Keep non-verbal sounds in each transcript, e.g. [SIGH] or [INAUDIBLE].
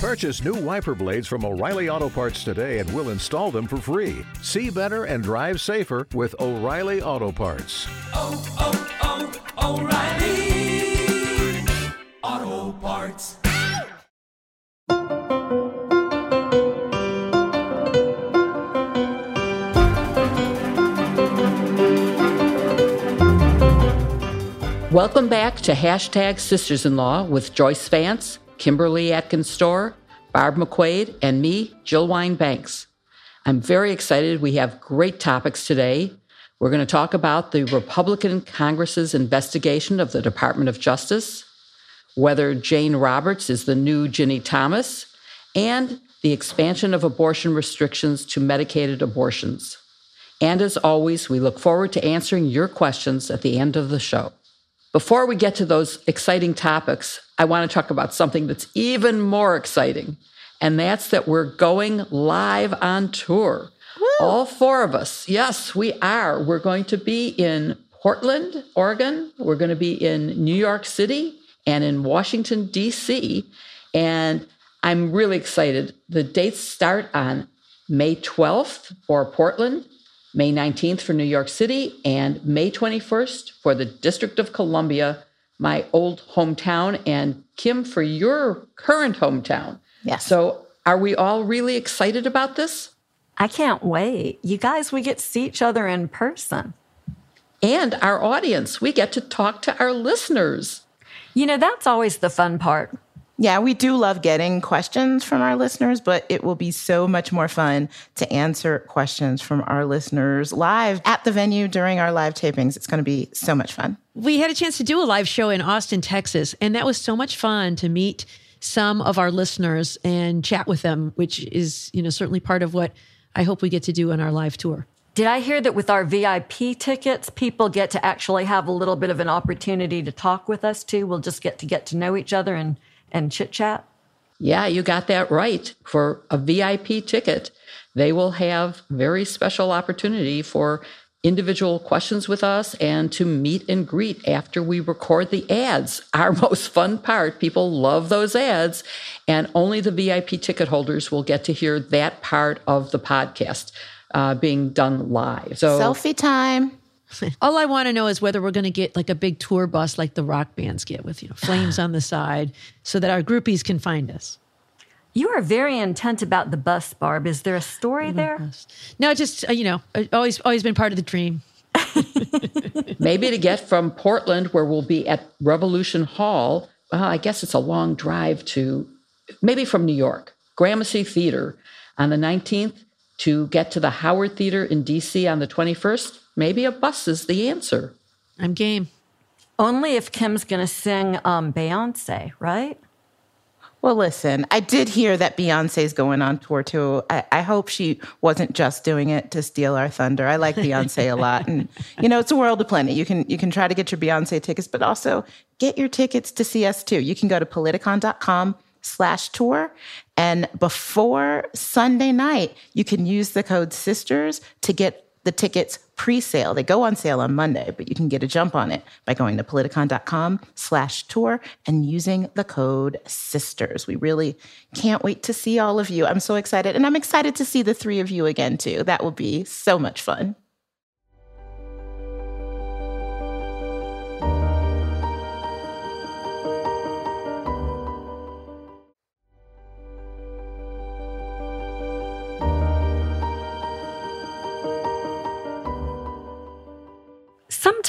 Purchase new wiper blades from O'Reilly Auto Parts today and we'll install them for free. See better and drive safer with O'Reilly Auto Parts. oh, oh, oh O'Reilly Auto Parts. Welcome back to hashtag Sisters in Law with Joyce Vance, Kimberly Atkins Stohr, Barb McQuade, and me, Jill Wine Banks. I'm very excited. We have great topics today. We're going to talk about the Republican Congress's investigation of the Department of Justice, whether Jane Roberts is the new Ginni Thomas, and the expansion of abortion restrictions to medicated abortions. And as always, we look forward to answering your questions at the end of the show. Before we get to those exciting topics, I want to talk about something that's even more exciting. And that's that we're going live on tour. All four of us. Yes, we are. We're going to be in Portland, Oregon. We're going to be in New York City and in Washington, D.C. And I'm really excited. The dates start on May 12th for Portland, May 19th for New York City, and May 21st for the District of Columbia, my old hometown, and Kim for your current hometown. Yes. So, are we all really excited about this? I can't wait. You guys, we get to see each other in person. And our audience, we get to talk to our listeners. You know, that's always the fun part. Yeah, we do love getting questions from our listeners, but it will be so much more fun to answer questions from our listeners live at the venue during our live tapings. It's going to be so much fun. We had a chance to do a live show in Austin, Texas, and that was so much fun to meet some of our listeners and chat with them, which is, you know, certainly part of what I hope we get to do on our live tour. Did I hear that with our VIP tickets, people get to actually have a little bit of an opportunity to talk with us too? We'll just get to get to know each other and, and chit chat. Yeah, you got that right. For a VIP ticket, they will have very special opportunity for individual questions with us and to meet and greet after we record the ads. [LAUGHS] Our most fun part. People love those ads, and only the VIP ticket holders will get to hear that part of the podcast uh, being done live. So Selfie time. [LAUGHS] All I want to know is whether we're going to get like a big tour bus like the rock bands get with, you know, flames on the side so that our groupies can find us. You are very intent about the bus, Barb. Is there a story there? No, just, uh, you know, uh, always, always been part of the dream. [LAUGHS] maybe to get from Portland, where we'll be at Revolution Hall, well, I guess it's a long drive to maybe from New York, Gramercy Theater on the 19th to get to the Howard Theater in DC on the 21st. Maybe a bus is the answer. I'm game. Only if Kim's going to sing um, Beyonce, right? Well, listen, I did hear that Beyonce's going on tour too. I, I hope she wasn't just doing it to steal our thunder. I like Beyonce a lot, and you know, it's a world of plenty. You can you can try to get your Beyonce tickets, but also get your tickets to see us too. You can go to politicon.com slash tour, and before Sunday night, you can use the code Sisters to get the tickets pre-sale. They go on sale on Monday, but you can get a jump on it by going to politicon.com slash tour and using the code sisters. We really can't wait to see all of you. I'm so excited. And I'm excited to see the three of you again too. That will be so much fun.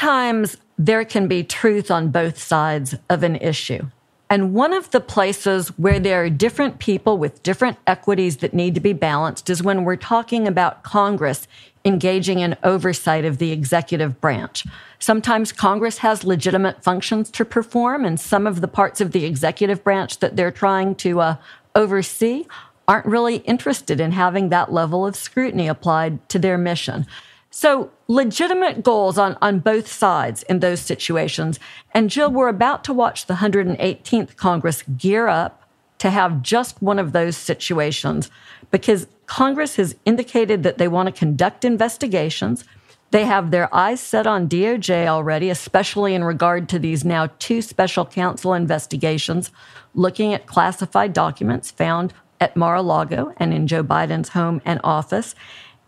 Sometimes there can be truth on both sides of an issue. And one of the places where there are different people with different equities that need to be balanced is when we're talking about Congress engaging in oversight of the executive branch. Sometimes Congress has legitimate functions to perform, and some of the parts of the executive branch that they're trying to uh, oversee aren't really interested in having that level of scrutiny applied to their mission. So, legitimate goals on, on both sides in those situations. And Jill, we're about to watch the 118th Congress gear up to have just one of those situations because Congress has indicated that they want to conduct investigations. They have their eyes set on DOJ already, especially in regard to these now two special counsel investigations looking at classified documents found at Mar a Lago and in Joe Biden's home and office.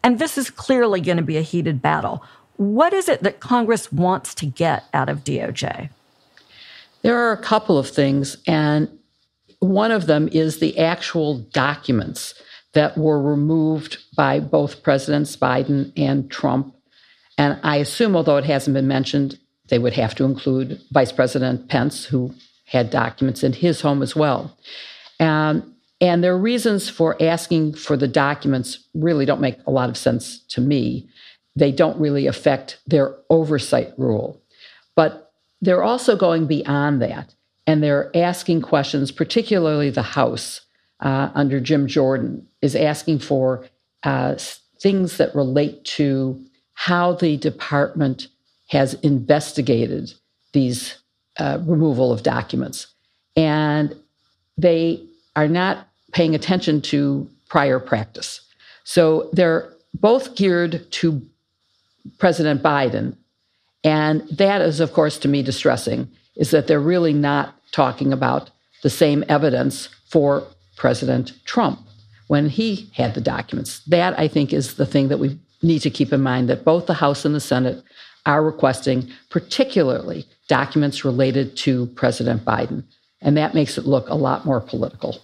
And this is clearly going to be a heated battle. What is it that Congress wants to get out of DOJ? There are a couple of things, and one of them is the actual documents that were removed by both Presidents Biden and Trump. And I assume, although it hasn't been mentioned, they would have to include Vice President Pence, who had documents in his home as well. Um, and their reasons for asking for the documents really don't make a lot of sense to me. They don't really affect their oversight rule. But they're also going beyond that, and they're asking questions, particularly the House uh, under Jim Jordan is asking for uh, things that relate to how the department has investigated these uh, removal of documents. And they are not paying attention to prior practice. So they're both geared to President Biden. And that is, of course, to me distressing, is that they're really not talking about the same evidence for President Trump when he had the documents. That, I think, is the thing that we need to keep in mind that both the House and the Senate are requesting, particularly documents related to President Biden. And that makes it look a lot more political.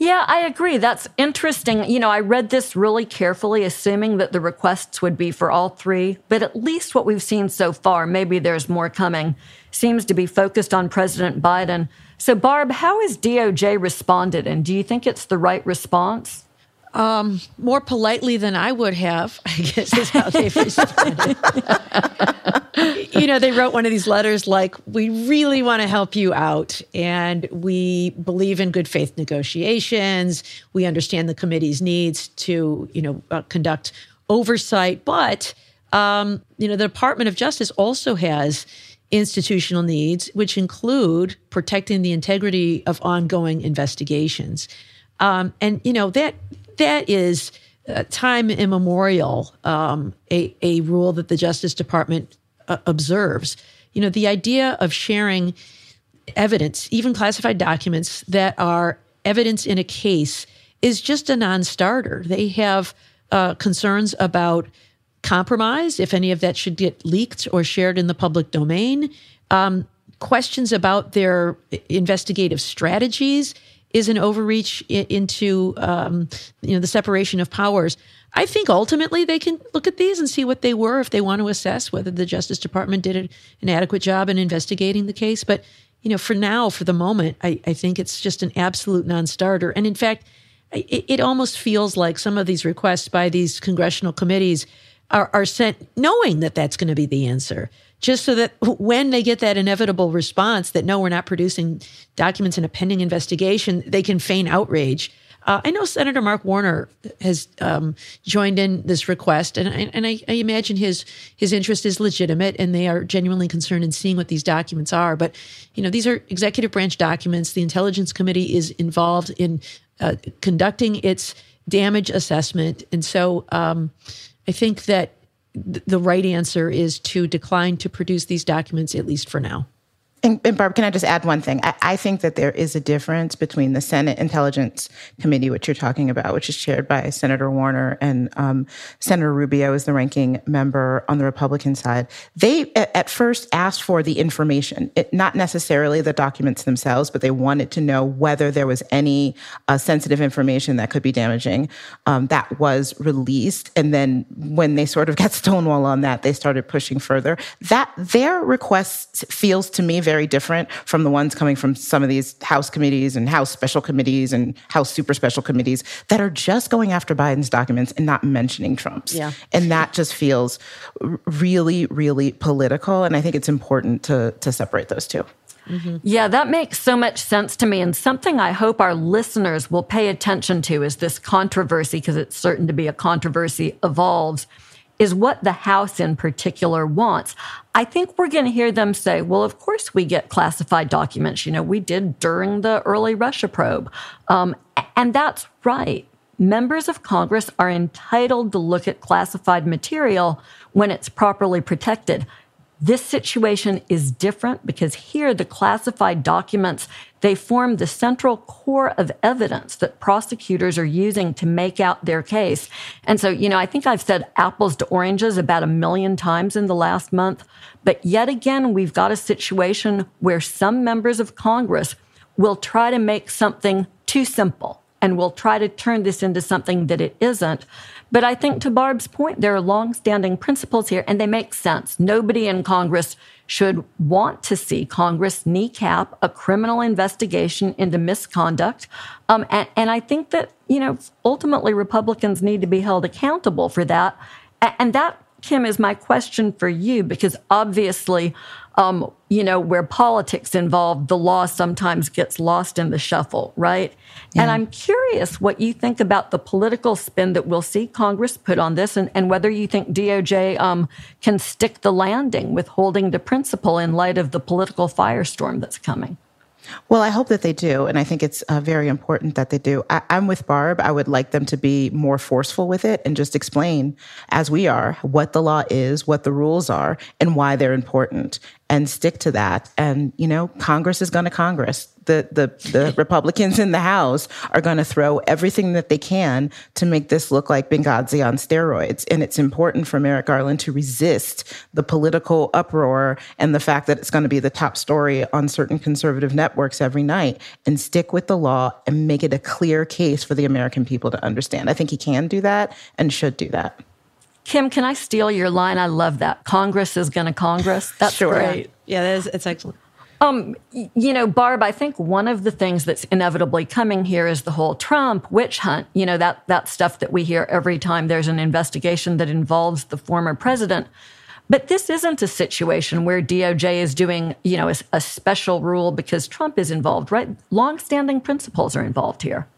Yeah, I agree. That's interesting. You know, I read this really carefully, assuming that the requests would be for all three, but at least what we've seen so far, maybe there's more coming, seems to be focused on President Biden. So, Barb, how has DOJ responded, and do you think it's the right response? Um, more politely than I would have, [LAUGHS] I guess is how they've responded. [LAUGHS] you know, they wrote one of these letters like, We really want to help you out, and we believe in good faith negotiations. We understand the committee's needs to, you know, uh, conduct oversight, but, um, you know, the Department of Justice also has institutional needs, which include protecting the integrity of ongoing investigations. Um, and, you know, that that is uh, time immemorial um, a, a rule that the Justice Department uh, observes. You know, the idea of sharing evidence, even classified documents that are evidence in a case, is just a non starter. They have uh, concerns about compromise, if any of that should get leaked or shared in the public domain, um, questions about their investigative strategies is an overreach into um, you know the separation of powers. I think ultimately they can look at these and see what they were if they want to assess whether the Justice Department did an adequate job in investigating the case. But you know, for now, for the moment, I, I think it's just an absolute non-starter. And in fact, it, it almost feels like some of these requests by these congressional committees are, are sent knowing that that's going to be the answer just so that when they get that inevitable response that no, we're not producing documents in a pending investigation, they can feign outrage. Uh, I know Senator Mark Warner has um, joined in this request, and I, and I, I, imagine his his interest is legitimate, and they are genuinely concerned in seeing what these documents are. But you know, these are executive branch documents. The Intelligence Committee is involved in uh, conducting its damage assessment, and so um, I think that the right answer is to decline to produce these documents, at least for now. And, and, Barb, can I just add one thing? I, I, think that there is a difference between the Senate Intelligence Committee, which you're talking about, which is chaired by Senator Warner, and um, Senator Rubio is the ranking member on the Republican side. They at, at first asked for the information, it, not necessarily the documents themselves, but they wanted to know whether there was any uh, sensitive information that could be damaging um, that was released. And then when they sort of got [LAUGHS] stonewall on that, they started pushing further. That their request feels to me very different from the ones coming from some of these House committees and House special committees and House super special committees that are just going after Biden's documents and not mentioning Trump's. Yeah. And that just feels really, really political. And I think it's important to, to separate those 2 mm-hmm. Yeah, that makes so much sense to me. And something I hope our listeners will pay attention to is this controversy, because it's certain to be a controversy, evolves is what the House in particular wants. I think we're going to hear them say, well, of course we get classified documents. You know, we did during the early Russia probe. Um, and that's right. members of Congress are entitled to look at classified material when it's properly protected. This situation is different because here the classified documents, they form the central core of evidence that prosecutors are using to make out their case. And so, you know, I think I've said apples to oranges about a million times in the last month. But yet again, we've got a situation where some members of Congress will try to make something too simple and will try to turn this into something that it isn't. But I think to Barb's point, there are longstanding principles here and they make sense. Nobody in Congress should want to see Congress kneecap a criminal investigation into misconduct. Um, and, and I think that, you know, ultimately Republicans need to be held accountable for that. And that, Kim, is my question for you because obviously um, you know, where politics involved, the law sometimes gets lost in the shuffle, right? Yeah. And I'm curious what you think about the political spin that we'll see Congress put on this and, and whether you think DOJ um, can stick the landing with holding the principle in light of the political firestorm that's coming. Well, I hope that they do. And I think it's uh, very important that they do. I, am with Barb. I would like them to be more forceful with it and just explain, as we are, what the law is, what the rules are, and why they're important and stick to that. And, you know, Congress is going to Congress. The, the, the [LAUGHS] Republicans in the House are going to throw everything that they can to make this look like Benghazi on steroids. And it's important for Merrick Garland to resist the political uproar and the fact that it's going to be the top story on certain conservative networks every night and stick with the law and make it a clear case for the American people to understand. I think he can do that and should do that. Kim, can I steal your line? I love that. Congress is going to Congress. That's sure. great. Yeah, that is, it's excellent. Um, you know, Barb, I think one of the things that's inevitably coming here is the whole Trump witch hunt. You know, that, that stuff that we hear every time there's an investigation that involves the former president. But this isn't a situation where DOJ is doing, you know, a, a special rule because Trump is involved, right? Longstanding principles are involved here.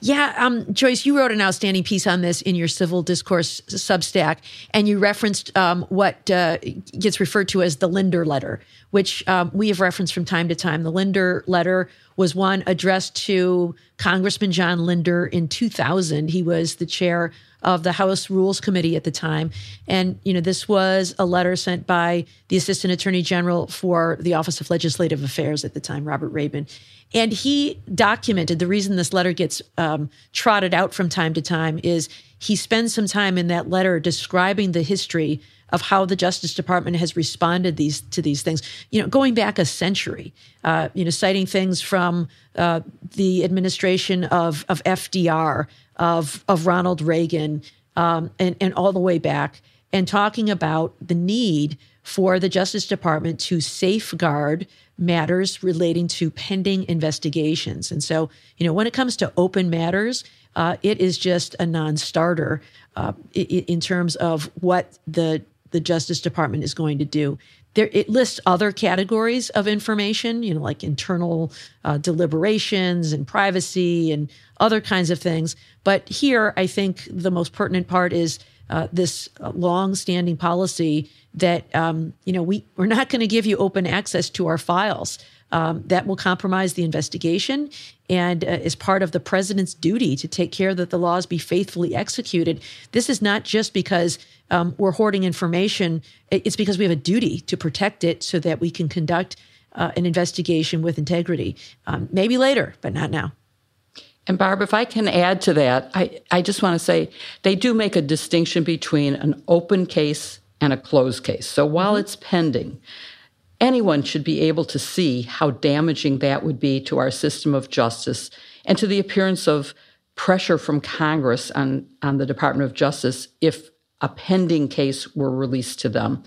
Yeah, um, Joyce, you wrote an outstanding piece on this in your civil discourse Substack, and you referenced um, what uh, gets referred to as the Linder letter, which um, we have referenced from time to time. The Linder letter was one addressed to Congressman John Linder in 2000. He was the chair of the House Rules Committee at the time. And, you know, this was a letter sent by the Assistant Attorney General for the Office of Legislative Affairs at the time, Robert Raben. And he documented the reason this letter gets um, trotted out from time to time is he spends some time in that letter describing the history of how the Justice Department has responded these to these things. You know, going back a century. Uh, you know, citing things from uh, the administration of of FDR, of of Ronald Reagan, um, and and all the way back, and talking about the need for the Justice Department to safeguard matters relating to pending investigations. And so, you know, when it comes to open matters, uh, it is just a non-starter uh, in terms of what the the Justice Department is going to do. There, it lists other categories of information, you know, like internal uh, deliberations and privacy and other kinds of things. But here, I think the most pertinent part is uh, this long-standing policy that um, you know we we're not going to give you open access to our files. Um, that will compromise the investigation and uh, is part of the president's duty to take care that the laws be faithfully executed. This is not just because um, we're hoarding information, it's because we have a duty to protect it so that we can conduct uh, an investigation with integrity. Um, maybe later, but not now. And Barb, if I can add to that, I, I just want to say they do make a distinction between an open case and a closed case. So while mm-hmm. it's pending, anyone should be able to see how damaging that would be to our system of justice and to the appearance of pressure from Congress on, on the Department of Justice if a pending case were released to them.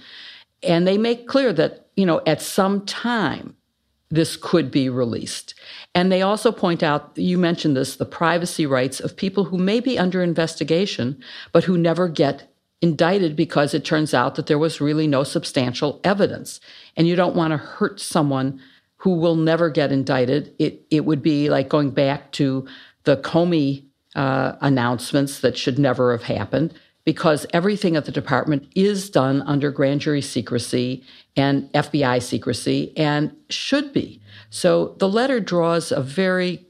And they make clear that, you know, at some time, this could be released. And they also point out, you mentioned this, the privacy rights of people who may be under investigation, but who never get indicted because it turns out that there was really no substantial evidence. And you don't want to hurt someone who will never get indicted. It, it would be like going back to the Comey uh, announcements that should never have happened because everything at the department is done under grand jury secrecy and FBI secrecy and should be. So the letter draws a very,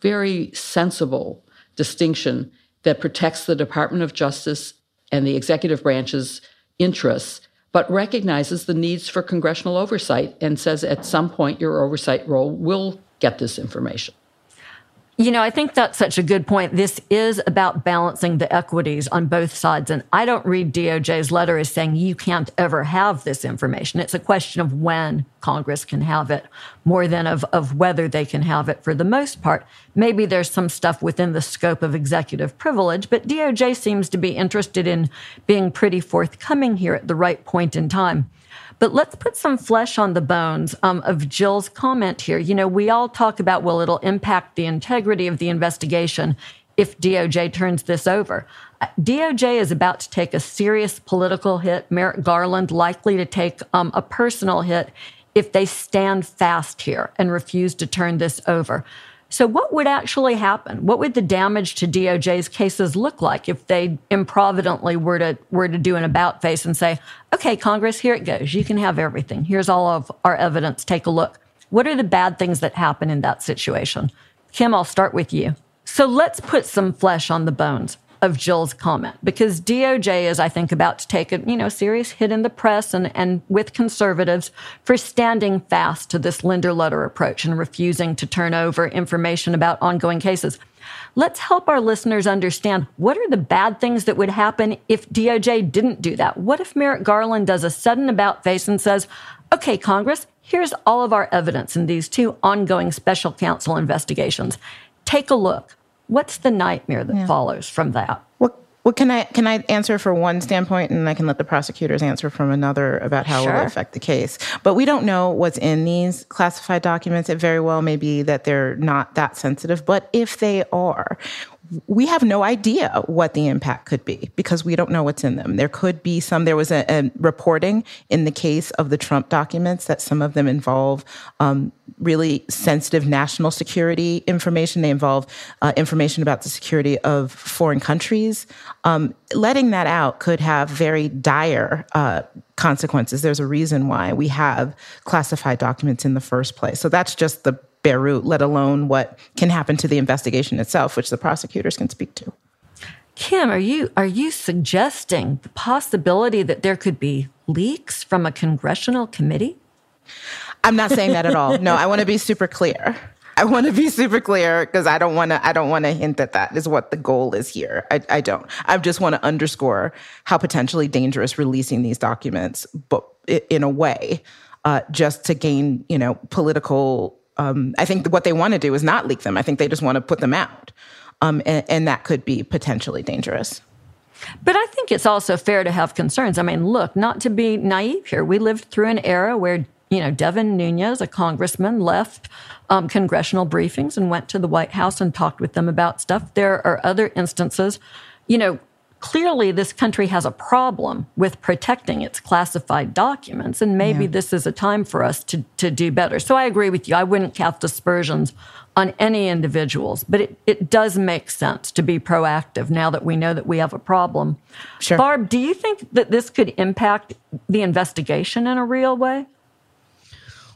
very sensible distinction that protects the Department of Justice and the executive branch's interests, but recognizes the needs for congressional oversight and says at some point your oversight role will get this information. You know, I think that's such a good point. This is about balancing the equities on both sides. And I don't read DOJ's letter as saying you can't ever have this information. It's a question of when Congress can have it more than of, of whether they can have it for the most part. Maybe there's some stuff within the scope of executive privilege, but DOJ seems to be interested in being pretty forthcoming here at the right point in time. But let's put some flesh on the bones um, of Jill's comment here. You know, we all talk about, well, it'll impact the integrity of the investigation if DOJ turns this over. DOJ is about to take a serious political hit. Merrick Garland likely to take um, a personal hit if they stand fast here and refuse to turn this over. So, what would actually happen? What would the damage to DOJ's cases look like if they improvidently were to were to do an about face and say, "Okay, Congress, here it goes. You can have everything. Here's all of our evidence. Take a look." What are the bad things that happen in that situation? Kim, I'll start with you. So let's put some flesh on the bones of Jill's comment because DOJ is, I think, about to take a you know serious hit in the press and, and with conservatives for standing fast to this Linder letter approach and refusing to turn over information about ongoing cases. Let's help our listeners understand what are the bad things that would happen if DOJ didn't do that. What if Merrick Garland does a sudden about face and says, "Okay, Congress, here's all of our evidence in these two ongoing special counsel investigations. Take a look." What's the nightmare that yeah. follows from that? What what can I can I answer for one standpoint, and I can let the prosecutors answer from another about how sure. it will affect the case. But we don't know what's in these classified documents. It very well may be that they're not that sensitive. But if they are, we have no idea what the impact could be because we don't know what's in them. There could be some, there was a, a reporting in the case of the Trump documents that some of them involve um, really sensitive national security information. They involve uh, information about the security of foreign countries. Um, letting that out could have very dire uh, consequences. There's a reason why we have classified documents in the first place. So that's just the Beirut, let alone what can happen to the investigation itself, which the prosecutors can speak to. Kim, are you are you suggesting the possibility that there could be leaks from a congressional committee? I'm not saying that at all. No, I want to be super clear. I want to be super clear because I don't want to. I don't want to hint that that is what the goal is here. I, I don't. I just want to underscore how potentially dangerous releasing these documents, but in a way, uh, just to gain, you know, political um, I think what they want to do is not leak them. I think they just want to put them out. Um, and, and that could be potentially dangerous. But I think it's also fair to have concerns. I mean, look, not to be naive here, we lived through an era where you know Devin Nunes, a congressman, left um, congressional briefings and went to the White House and talked with them about stuff. There are other instances, you know, clearly this country has a problem with protecting its classified documents, and maybe yeah. this is a time for us to, to do better. So I agree with you. I wouldn't cast aspersions on any individuals, but it, it does make sense to be proactive now that we know that we have a problem. Sure. Barb, do you think that this could impact the investigation in a real way?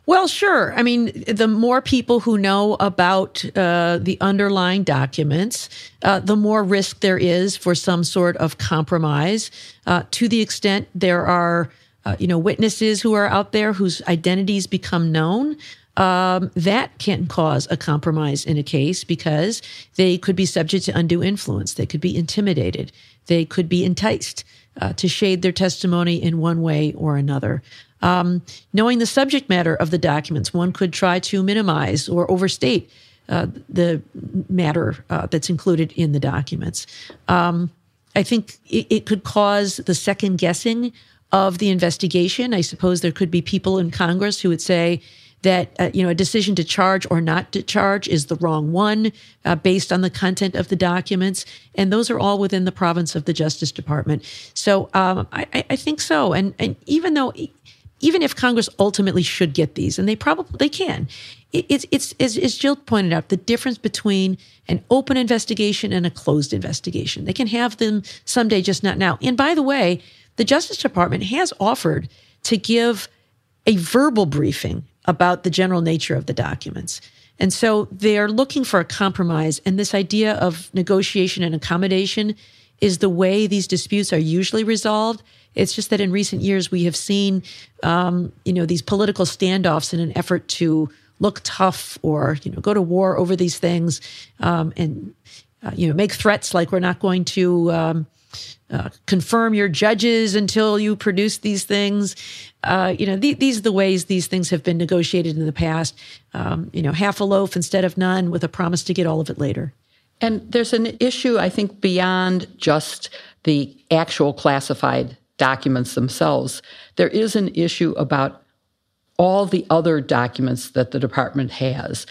Well, sure. I mean, the more people who know about uh, the underlying documents, uh, the more risk there is for some sort of compromise. Uh, to the extent there are, uh, you know, witnesses who are out there whose identities become known, um, that can cause a compromise in a case because they could be subject to undue influence. They could be intimidated. They could be enticed uh, to shade their testimony in one way or another. Um, knowing the subject matter of the documents, one could try to minimize or overstate uh, the matter uh, that's included in the documents. Um, I think it, it, could cause the second guessing of the investigation. I suppose there could be people in Congress who would say that uh, you know a decision to charge or not to charge is the wrong one uh, based on the content of the documents, and those are all within the province of the Justice Department. So um, I, I, think so, and and even though even if Congress ultimately should get these, and they probably they can, it's it's as, as Jill pointed out, the difference between an open investigation and a closed investigation. They can have them someday, just not now. And by the way, the Justice Department has offered to give a verbal briefing about the general nature of the documents. And so they're looking for a compromise. And this idea of negotiation and accommodation is the way these disputes are usually resolved. It's just that in recent years we have seen, um, you know, these political standoffs in an effort to look tough or you know go to war over these things, um, and uh, you know make threats like we're not going to um, uh, confirm your judges until you produce these things. Uh, you know, the, these are the ways these things have been negotiated in the past. Um, you know, half a loaf instead of none, with a promise to get all of it later. And there's an issue, I think, beyond just the actual classified documents themselves. There is an issue about all the other documents that the department has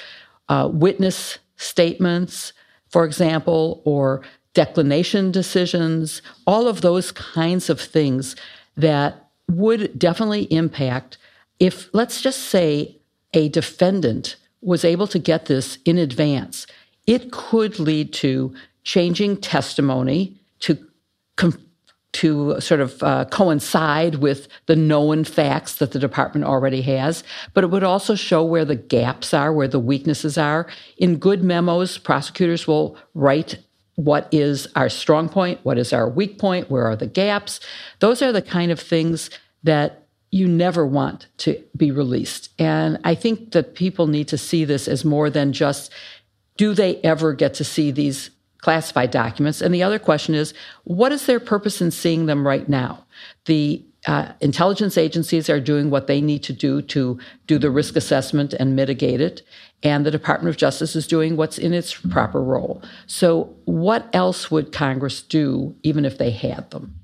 uh, witness statements, for example, or declination decisions, all of those kinds of things that would definitely impact if, let's just say, a defendant was able to get this in advance, it could lead to changing testimony to to sort of uh, coincide with the known facts that the department already has, but it would also show where the gaps are, where the weaknesses are. In good memos, prosecutors will write what is our strong point, what is our weak point, where are the gaps. Those are the kind of things that you never want to be released. And I think that people need to see this as more than just do they ever get to see these classified documents? And the other question is what is their purpose in seeing them right now? The uh, intelligence agencies are doing what they need to do to do the risk assessment and mitigate it. And the Department of Justice is doing what's in its proper role. So, what else would Congress do even if they had them?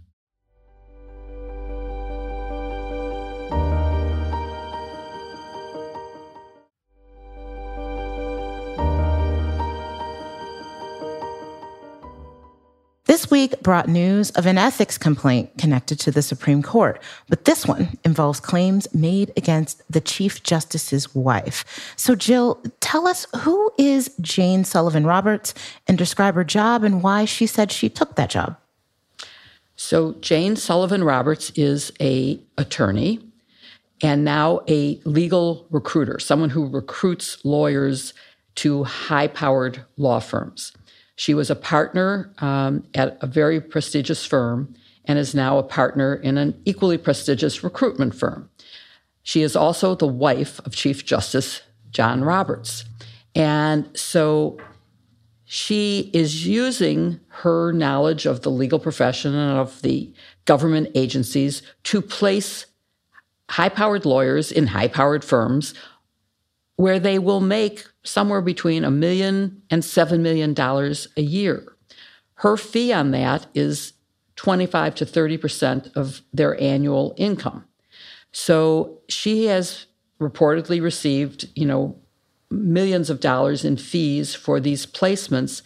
Week brought news of an ethics complaint connected to the Supreme Court, but this one involves claims made against the Chief Justice's wife. So, Jill, tell us who is Jane Sullivan Roberts and describe her job and why she said she took that job. So, Jane Sullivan Roberts is a attorney and now a legal recruiter, someone who recruits lawyers to high-powered law firms. She was a partner um, at a very prestigious firm and is now a partner in an equally prestigious recruitment firm. She is also the wife of Chief Justice John Roberts. And so she is using her knowledge of the legal profession and of the government agencies to place high powered lawyers in high powered firms where they will make somewhere between a million and seven million dollars a year. Her fee on that is 25 to 30% of their annual income. So she has reportedly received, you know, millions of dollars in fees for these placements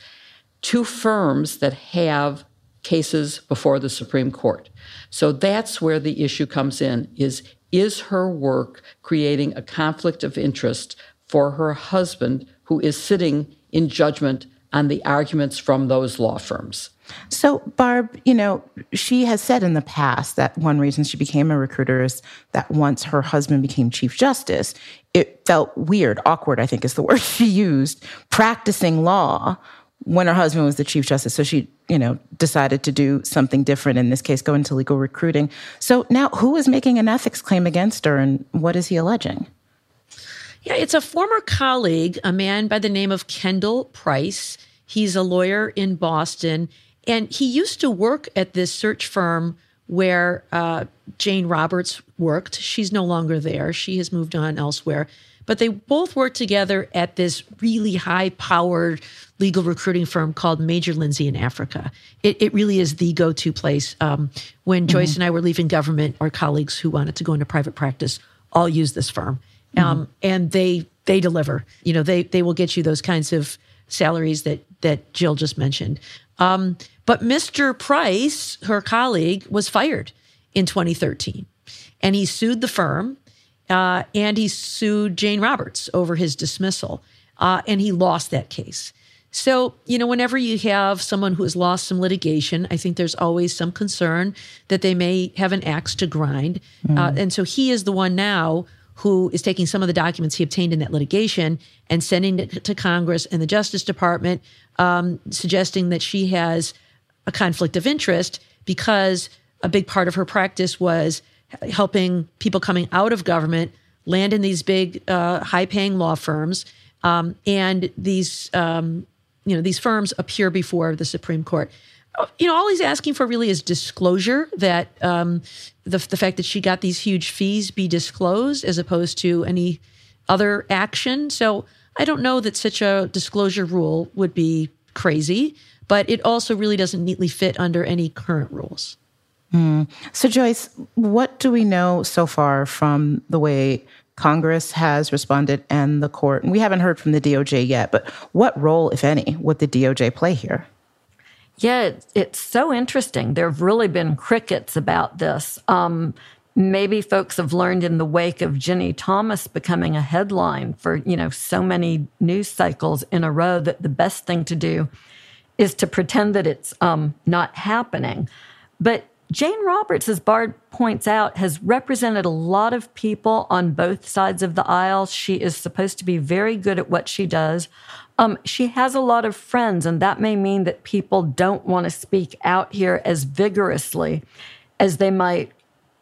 to firms that have cases before the Supreme Court. So that's where the issue comes in is is her work creating a conflict of interest for her husband, who is sitting in judgment on the arguments from those law firms. So, Barb, you know, she has said in the past that one reason she became a recruiter is that once her husband became Chief Justice, it felt weird, awkward, I think is the [LAUGHS] word she used, practicing law when her husband was the Chief Justice. So she, you know, decided to do something different, in this case, go into legal recruiting. So now who is making an ethics claim against her and what is he alleging? Yeah, it's a former colleague, a man by the name of Kendal Price. He's a lawyer in Boston, and he used to work at this search firm where uh, Jane Roberts worked. She's no longer there, she has moved on elsewhere. But they both worked together at this really high powered legal recruiting firm called Major Lindsey & Africa. It, it really is the go to place. Um, when mm-hmm. Joyce and I were leaving government, our colleagues who wanted to go into private practice all used this firm um, mm-hmm. and they they deliver. You know, they they will get you those kinds of salaries that that Jill just mentioned. Um, but Mr. Price, her colleague, was fired in 2013, and he sued the firm, uh, and he sued Jane Roberts over his dismissal, uh, and he lost that case. So, you know, whenever you have someone who has lost some litigation, I think there's always some concern that they may have an axe to grind. Mm. Uh, and so he is the one now who is taking some of the documents he obtained in that litigation and sending it to Congress and the Justice Department, um, suggesting that she has a conflict of interest because a big part of her practice was helping people coming out of government land in these big, uh, high-paying law firms, um, and these, um, you know, these firms appear before the Supreme Court. You know, all he's asking for really is disclosure that um, the the fact that she got these huge fees be disclosed as opposed to any other action. So I don't know that such a disclosure rule would be crazy, but it also really doesn't neatly fit under any current rules. Mm. So, Joyce, what do we know so far from the way Congress has responded and the court? And we haven't heard from the DOJ yet, but what role, if any, would the DOJ play here? Yeah, it's so interesting. There have really been crickets about this. Um, maybe folks have learned in the wake of Ginni Thomas becoming a headline for you know so many news cycles in a row that the best thing to do is to pretend that it's um, not happening. But Jane Roberts, as Barb points out, has represented a lot of people on both sides of the aisle. She is supposed to be very good at what she does. Um, she has a lot of friends, and that may mean that people don't want to speak out here as vigorously as they might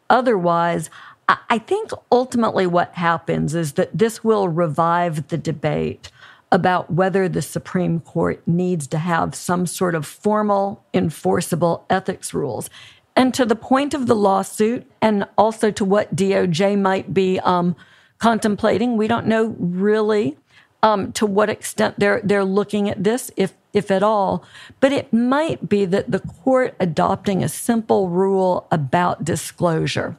otherwise. I, think ultimately what happens is that this will revive the debate about whether the Supreme Court needs to have some sort of formal, enforceable ethics rules. And to the point of the lawsuit, and also to what DOJ might be um, contemplating, we don't know really um, to what extent they're they're looking at this, if if at all. But it might be that the court adopting a simple rule about disclosure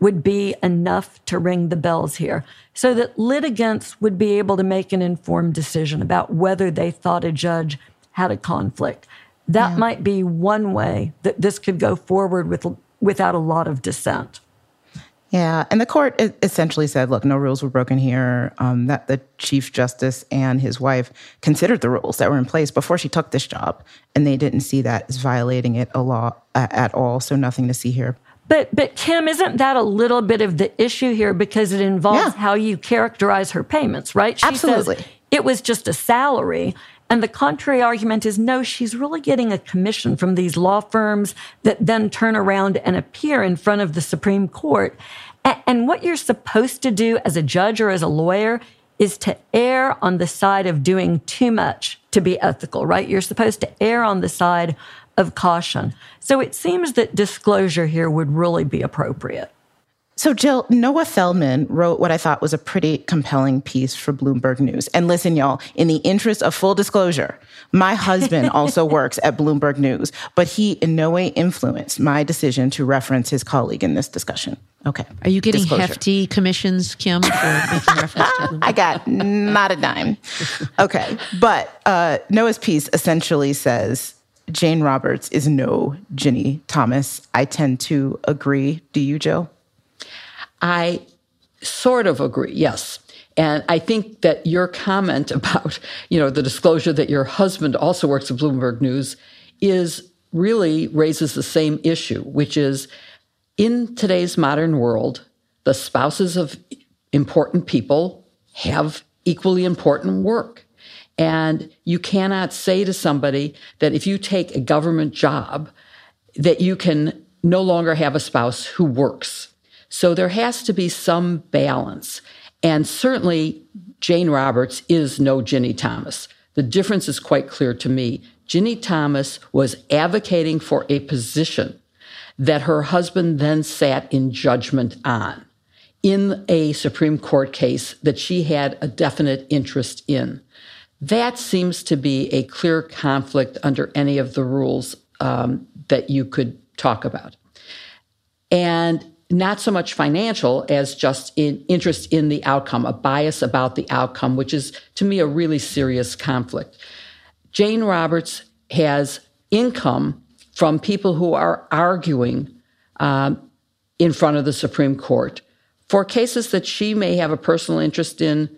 would be enough to ring the bells here, so that litigants would be able to make an informed decision about whether they thought a judge had a conflict. That yeah. might be one way that this could go forward with without a lot of dissent. Yeah, and the court essentially said, "Look, no rules were broken here. Um, that the chief justice and his wife considered the rules that were in place before she took this job, and they didn't see that as violating it a law uh, at all. So nothing to see here." But but Kim, isn't that a little bit of the issue here because it involves yeah. how you characterize her payments, right? She Absolutely. it was just a salary. And the contrary argument is no, she's really getting a commission from these law firms that then turn around and appear in front of the Supreme Court. And what you're supposed to do as a judge or as a lawyer is to err on the side of doing too much to be ethical, right? You're supposed to err on the side of caution. So it seems that disclosure here would really be appropriate. So, Jill, Noah Feldman wrote what I thought was a pretty compelling piece for Bloomberg News. And listen, y'all, in the interest of full disclosure, my husband [LAUGHS] also works at Bloomberg News, but he in no way influenced my decision to reference his colleague in this discussion. Okay. Are you getting disclosure. hefty commissions, Kim, for making reference to Bloomberg? [LAUGHS] I got not a dime. Okay. But uh, Noah's piece essentially says Jane Roberts is no Ginni Thomas. I tend to agree. Do you, Jill? I sort of agree, yes. And I think that your comment [LAUGHS] about, you know, the disclosure that your husband also works at Bloomberg News is really raises the same issue, which is in today's modern world, the spouses of important people have equally important work. And you cannot say to somebody that if you take a government job, that you can no longer have a spouse who works so there has to be some balance. And certainly, Jane Roberts is no Ginni Thomas. The difference is quite clear to me. Ginni Thomas was advocating for a position that her husband then sat in judgment on in a Supreme Court case that she had a definite interest in. That seems to be a clear conflict under any of the rules um, that you could talk about. And not so much financial as just in interest in the outcome, a bias about the outcome, which is to me a really serious conflict. Jane Roberts has income from people who are arguing um, in front of the Supreme Court for cases that she may have a personal interest in,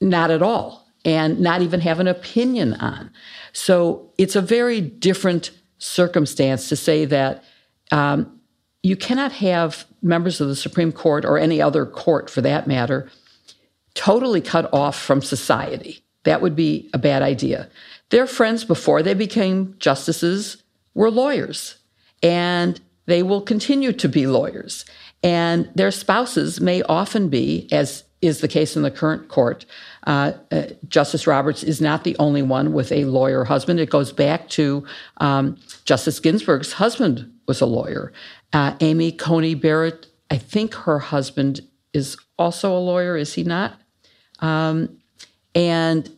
not at all, and not even have an opinion on. So it's a very different circumstance to say that um, you cannot have members of the Supreme Court or any other court for that matter totally cut off from society. That would be a bad idea. Their friends before they became justices were lawyers, and they will continue to be lawyers. And their spouses may often be, as is the case in the current court. Uh, uh, Justice Roberts is not the only one with a lawyer husband. It goes back to um, Justice Ginsburg's husband was a lawyer. Uh, Amy Coney Barrett, I think her husband is also a lawyer, is he not? Um, and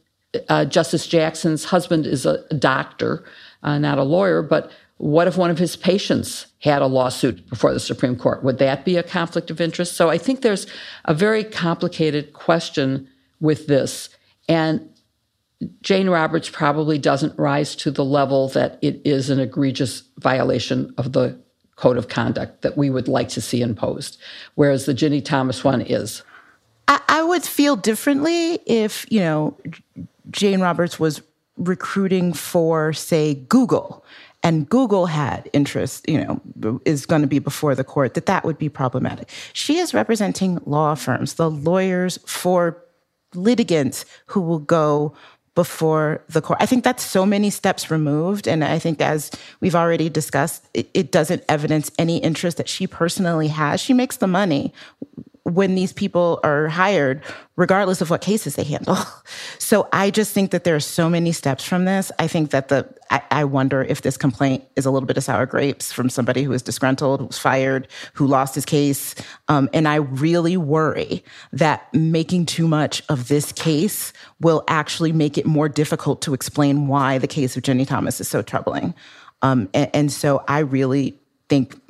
uh, Justice Jackson's husband is a doctor, uh, not a lawyer, but what if one of his patients had a lawsuit before the Supreme Court? Would that be a conflict of interest? So I think there's a very complicated question with this. And Jane Roberts probably doesn't rise to the level that it is an egregious violation of the code of conduct that we would like to see imposed, whereas the Ginni Thomas one is. I, I would feel differently if, you know, Jane Roberts was recruiting for, say, Google and Google had interest, you know, is going to be before the court, that that would be problematic. She is representing law firms, the lawyers for litigants who will go before the court. I think that's so many steps removed. And I think, as we've already discussed, it, it doesn't evidence any interest that she personally has. She makes the money when these people are hired, regardless of what cases they handle. So I just think that there are so many steps from this. I think that the, I, I, wonder if this complaint is a little bit of sour grapes from somebody who is disgruntled, who's fired, who lost his case. Um, and I really worry that making too much of this case will actually make it more difficult to explain why the case of Ginni Thomas is so troubling. Um, and, and so I really think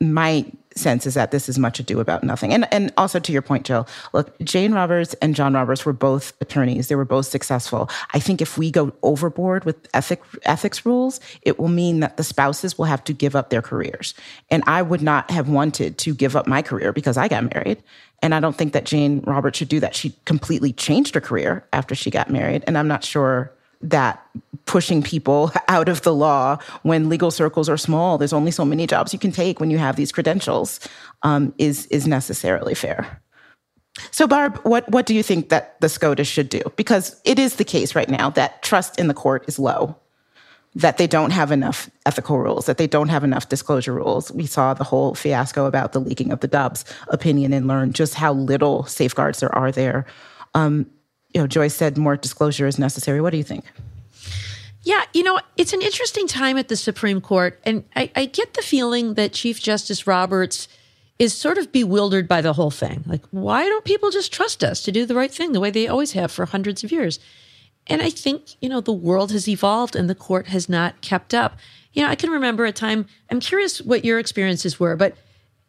my sense is that this is much ado about nothing. And and also to your point, Jill, look, Jane Roberts and John Roberts were both attorneys. They were both successful. I think if we go overboard with ethic ethics rules, it will mean that the spouses will have to give up their careers. And I would not have wanted to give up my career because I got married. And I don't think that Jane Roberts should do that. She completely changed her career after she got married. And I'm not sure that pushing people [LAUGHS] out of the law when legal circles are small, there's only so many jobs you can take when you have these credentials, um, is is necessarily fair. So, Barb, what what do you think that the SCOTUS should do? Because it is the case right now that trust in the court is low, that they don't have enough ethical rules, that they don't have enough disclosure rules. We saw the whole fiasco about the leaking of the Dobbs opinion and learned just how little safeguards there are there. Um, you know, Joyce said more disclosure is necessary. What do you think? Yeah, you know, it's an interesting time at the Supreme Court. And I, I, get the feeling that Chief Justice Roberts is sort of bewildered by the whole thing. Like, why don't people just trust us to do the right thing the way they always have for hundreds of years? And I think, you know, the world has evolved and the court has not kept up. You know, I can remember a time, I'm curious what your experiences were, but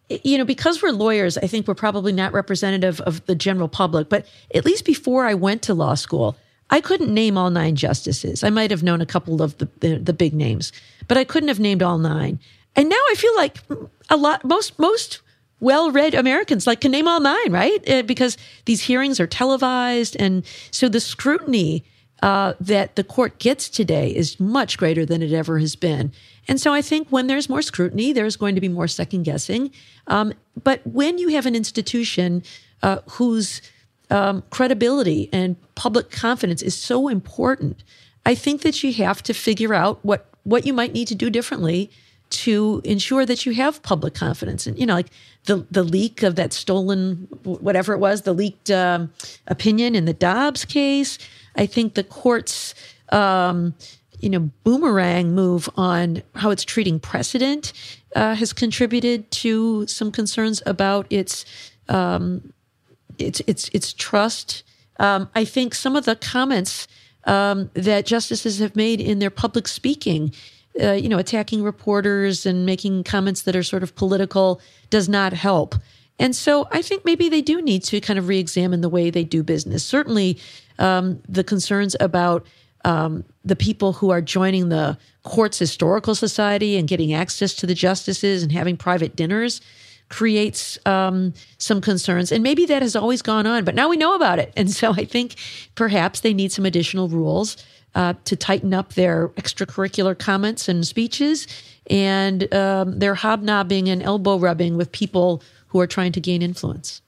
you know, because we're lawyers, I think we're probably not representative of the general public. But at least before I went to law school, I couldn't name all nine justices. I might have known a couple of the, the, the big names, but I couldn't have named all nine. And now I feel like a lot, most, most well-read Americans like can name all nine, right? Uh, because these hearings are televised, and so the scrutiny uh, that the court gets today is much greater than it ever has been. And so I think when there's more scrutiny, there's going to be more second guessing. Um, but when you have an institution uh, whose um, credibility and public confidence is so important, I think that you have to figure out what what you might need to do differently to ensure that you have public confidence. And you know, like the the leak of that stolen whatever it was, the leaked um, opinion in the Dobbs case. I think the courts um, you know, boomerang move on how it's treating precedent uh, has contributed to some concerns about its um, its its its trust. Um, I think some of the comments um, that justices have made in their public speaking, uh, you know, attacking reporters and making comments that are sort of political, does not help. And so I think maybe they do need to kind of re-examine the way they do business. Certainly, um, the concerns about um, the people who are joining the court's historical society and getting access to the justices and having private dinners creates um, some concerns. And maybe that has always gone on, but now we know about it. And so I think perhaps they need some additional rules uh, to tighten up their extracurricular comments and speeches, and um, their hobnobbing and elbow rubbing with people who are trying to gain influence.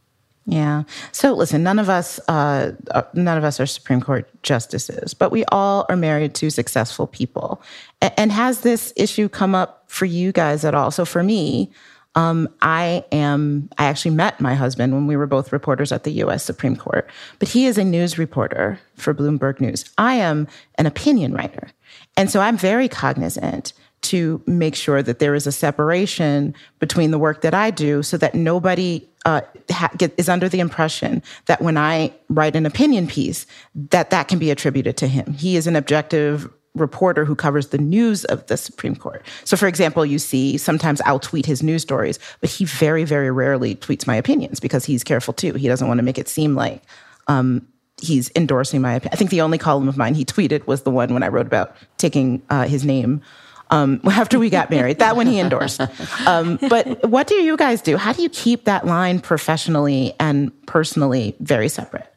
Yeah. So listen, none of us, uh, uh, none of us are Supreme Court justices, but we all are married to successful people. And has this issue come up for you guys at all? So for me, um, I am, I actually met my husband when we were both reporters at the US Supreme Court, but he is a news reporter for Bloomberg News. I am an opinion writer. And so I'm very cognizant to make sure that there is a separation between the work that I do so that nobody uh, ha- get, is under the impression that when I write an opinion piece, that that can be attributed to him. He is an objective reporter who covers the news of the Supreme Court. So, for example, you see sometimes I'll tweet his news stories, but he very, very rarely tweets my opinions because he's careful too. He doesn't want to make it seem like um, he's endorsing my opinion. I think the only column of mine he tweeted was the one when I wrote about taking uh, his name um, after we got married. that one he endorsed. Um, but what do you guys do? How do you keep that line professionally and personally very separate?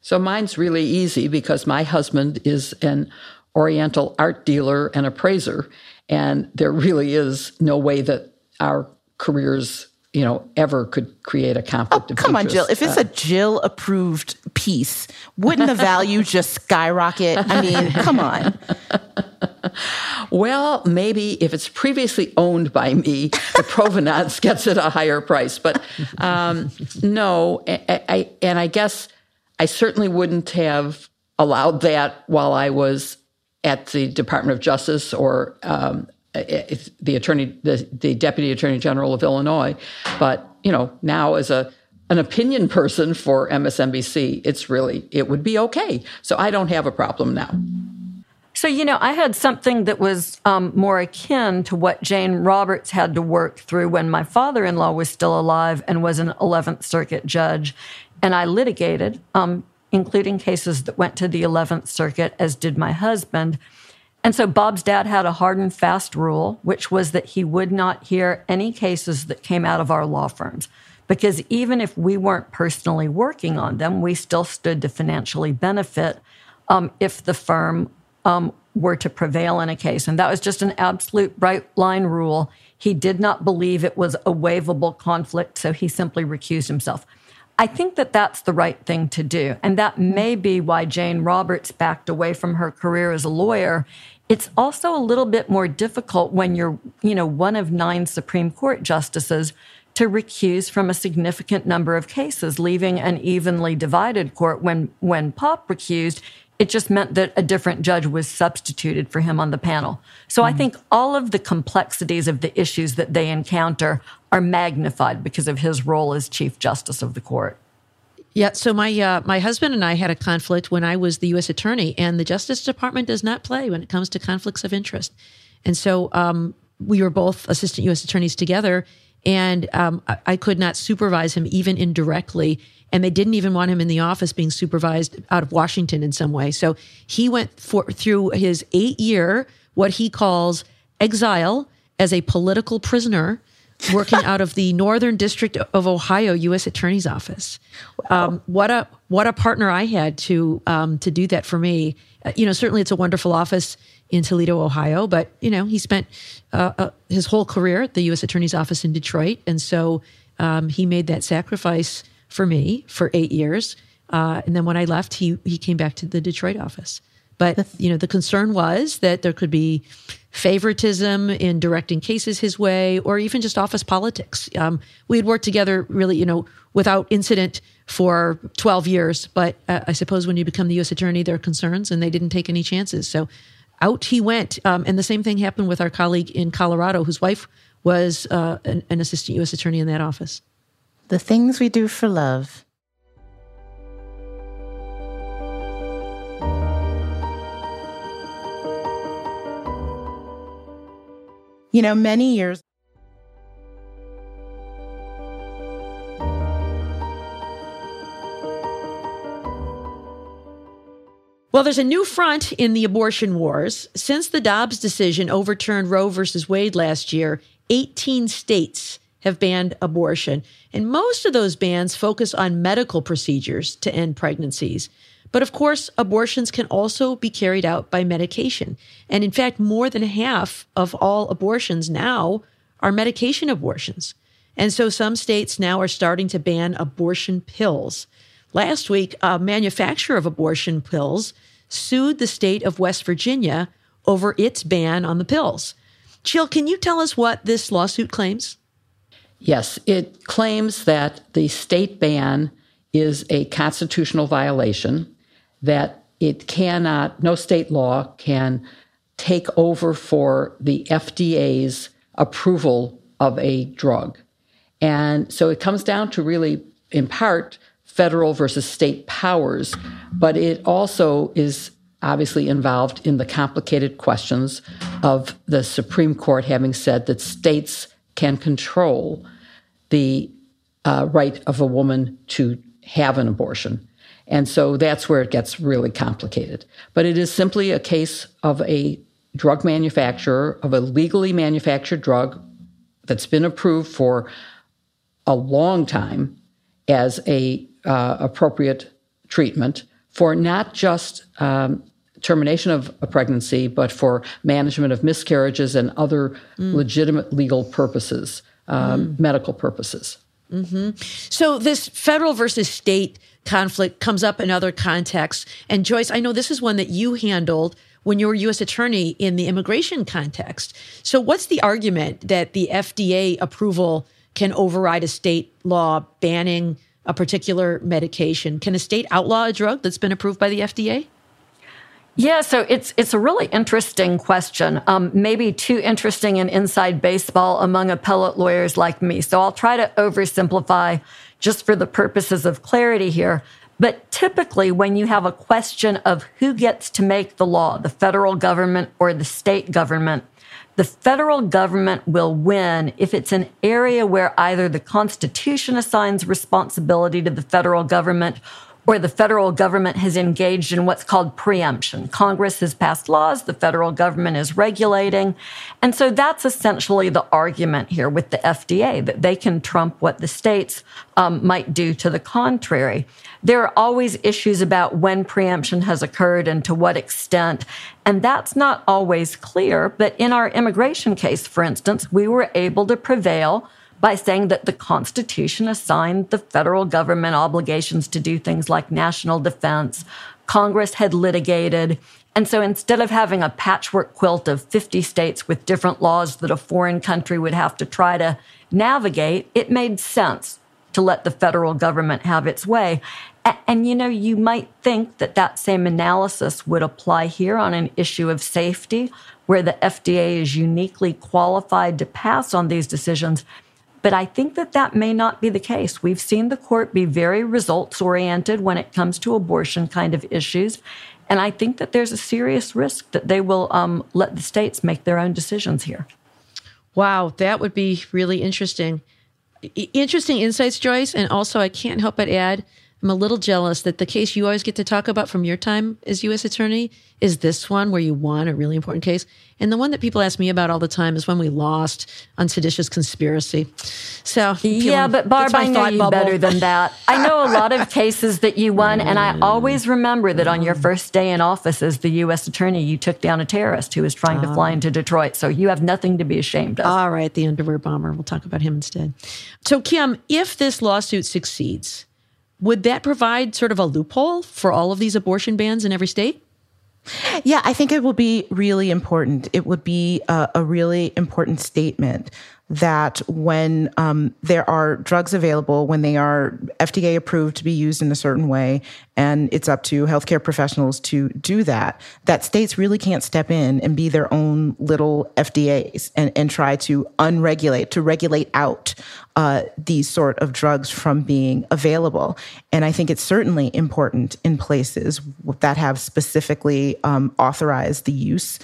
So mine's really easy because my husband is an Oriental art dealer and appraiser, and there really is no way that our careers you know, ever could create a conflict oh, of come interest. on, Jill. If it's a Jill approved piece, wouldn't the value just skyrocket? I mean, come on. [LAUGHS] [LAUGHS] Well, maybe if it's previously owned by me, the provenance [LAUGHS] gets at a higher price. But um, no, I, I, and I guess I certainly wouldn't have allowed that while I was at the Department of Justice or um, the attorney, the, the deputy attorney general of Illinois. But you know, now as a an opinion person for MSNBC, it's really it would be okay. So I don't have a problem now. So you know, I had something that was um, more akin to what Jane Roberts had to work through when my father-in-law was still alive and was an 11th Circuit judge, and I litigated, um, including cases that went to the 11th Circuit, as did my husband. And so Bob's dad had a hard and fast rule, which was that he would not hear any cases that came out of our law firms. Because even if we weren't personally working on them, we still stood to financially benefit um, if the firm um, were to prevail in a case. And that was just an absolute bright line rule. He did not believe it was a waivable conflict, so he simply recused himself. I think that that's the right thing to do. And that may be why Jane Roberts backed away from her career as a lawyer. It's also a little bit more difficult when you're, you know, one of nine Supreme Court justices to recuse from a significant number of cases, leaving an evenly divided court. When when Pop recused, it just meant that a different judge was substituted for him on the panel. So mm-hmm. I think all of the complexities of the issues that they encounter are magnified because of his role as Chief Justice of the court. Yeah, so my uh, my husband and I had a conflict when I was the U.S. attorney, and the Justice Department does not play when it comes to conflicts of interest. And so um, we were both assistant U.S. attorneys together, and um, I, I could not supervise him even indirectly. And they didn't even want him in the office being supervised out of Washington in some way. So he went for, through his eight year, what he calls exile as a political prisoner working out of the [LAUGHS] Northern District of Ohio U.S. Attorney's Office. Wow. Um, what a what a partner I had to um, to do that for me. Uh, you know, certainly it's a wonderful office in Toledo, Ohio, but you know he spent uh, uh, his whole career at the U.S. Attorney's Office in Detroit, and so um, he made that sacrifice for me for eight years. Uh, and then when I left, he he came back to the Detroit office. But you know, the concern was that there could be favoritism in directing cases his way, or even just office politics. Um, we had worked together really, you know, without incident for 12 years. But uh, I suppose when you become the U.S. attorney, there are concerns, and they didn't take any chances. So out he went. Um, and the same thing happened with our colleague in Colorado, whose wife was uh, an, an assistant U.S. attorney in that office. The things we do for love. You know, many years Well, there's a new front in the abortion wars. Since the Dobbs decision overturned Roe versus Wade last year, 18 states have banned abortion. And most of those bans focus on medical procedures to end pregnancies. But of course, abortions can also be carried out by medication. And in fact, more than half of all abortions now are medication abortions. And so some states now are starting to ban abortion pills. Last week, a manufacturer of abortion pills sued the state of West Virginia over its ban on the pills. Jill, can you tell us what this lawsuit claims? Yes, it claims that the state ban is a constitutional violation, that it cannot, no state law can take over for the FDA's approval of a drug. And so it comes down to really, in part, federal versus state powers, but it also is obviously involved in the complicated questions of the Supreme Court having said that states can control the uh, right of a woman to have an abortion. And so that's where it gets really complicated. But it is simply a case of a drug manufacturer, of a legally manufactured drug that's been approved for a long time as a uh, appropriate treatment for not just um, termination of a pregnancy, but for management of miscarriages and other mm. legitimate legal purposes, um, mm. medical purposes. Mm-hmm. So this federal versus state conflict comes up in other contexts. And Joyce, I know this is one that you handled when you were U.S. attorney in the immigration context. So what's the argument that the FDA approval can override a state law banning a particular medication? Can a state outlaw a drug that's been approved by the FDA? Yeah, so it's it's a really interesting question. Um, maybe too interesting in inside baseball among appellate lawyers like me. So I'll try to oversimplify just for the purposes of clarity here. But typically, when you have a question of who gets to make the law, the federal government or the state government, the federal government will win if it's an area where either the Constitution assigns responsibility to the federal government where the federal government has engaged in what's called preemption. Congress has passed laws, the federal government is regulating. And so that's essentially the argument here with the FDA that they can trump what the states um, might do to the contrary. There are always issues about when preemption has occurred and to what extent. And that's not always clear. But in our immigration case, for instance, we were able to prevail by saying that the Constitution assigned the federal government obligations to do things like national defense. Congress had litigated. And so instead of having a patchwork quilt of 50 states with different laws that a foreign country would have to try to navigate, it made sense to let the federal government have its way. And, you know, you might think that that same analysis would apply here on an issue of safety, where the FDA is uniquely qualified to pass on these decisions. But I think that that may not be the case. We've seen the court be very results oriented when it comes to abortion kind of issues. And I think that there's a serious risk that they will um, let the states make their own decisions here. Wow, that would be really interesting. Interesting insights, Joyce. And also, I can't help but add I'm a little jealous that the case you always get to talk about from your time as U.S. attorney is this one where you won a really important case. And the one that people ask me about all the time is when we lost on seditious conspiracy. So yeah, but Barb, I know you bubble. better than that. I know a lot of [LAUGHS] cases that you won, and I always remember that on your first day in office as the U.S. attorney, you took down a terrorist who was trying to fly ah. into Detroit. So you have nothing to be ashamed of. All right, the underwear bomber. We'll talk about him instead. So Kim, if this lawsuit succeeds, would that provide sort of a loophole for all of these abortion bans in every state? Yeah, I think it will be really important. It would be a, a really important statement that when um, there are drugs available, when they are FDA approved to be used in a certain way, and it's up to healthcare professionals to do that, that states really can't step in and be their own little FDAs and, and try to unregulate, to regulate out uh, these sort of drugs from being available. And I think it's certainly important in places that have specifically um, authorized the use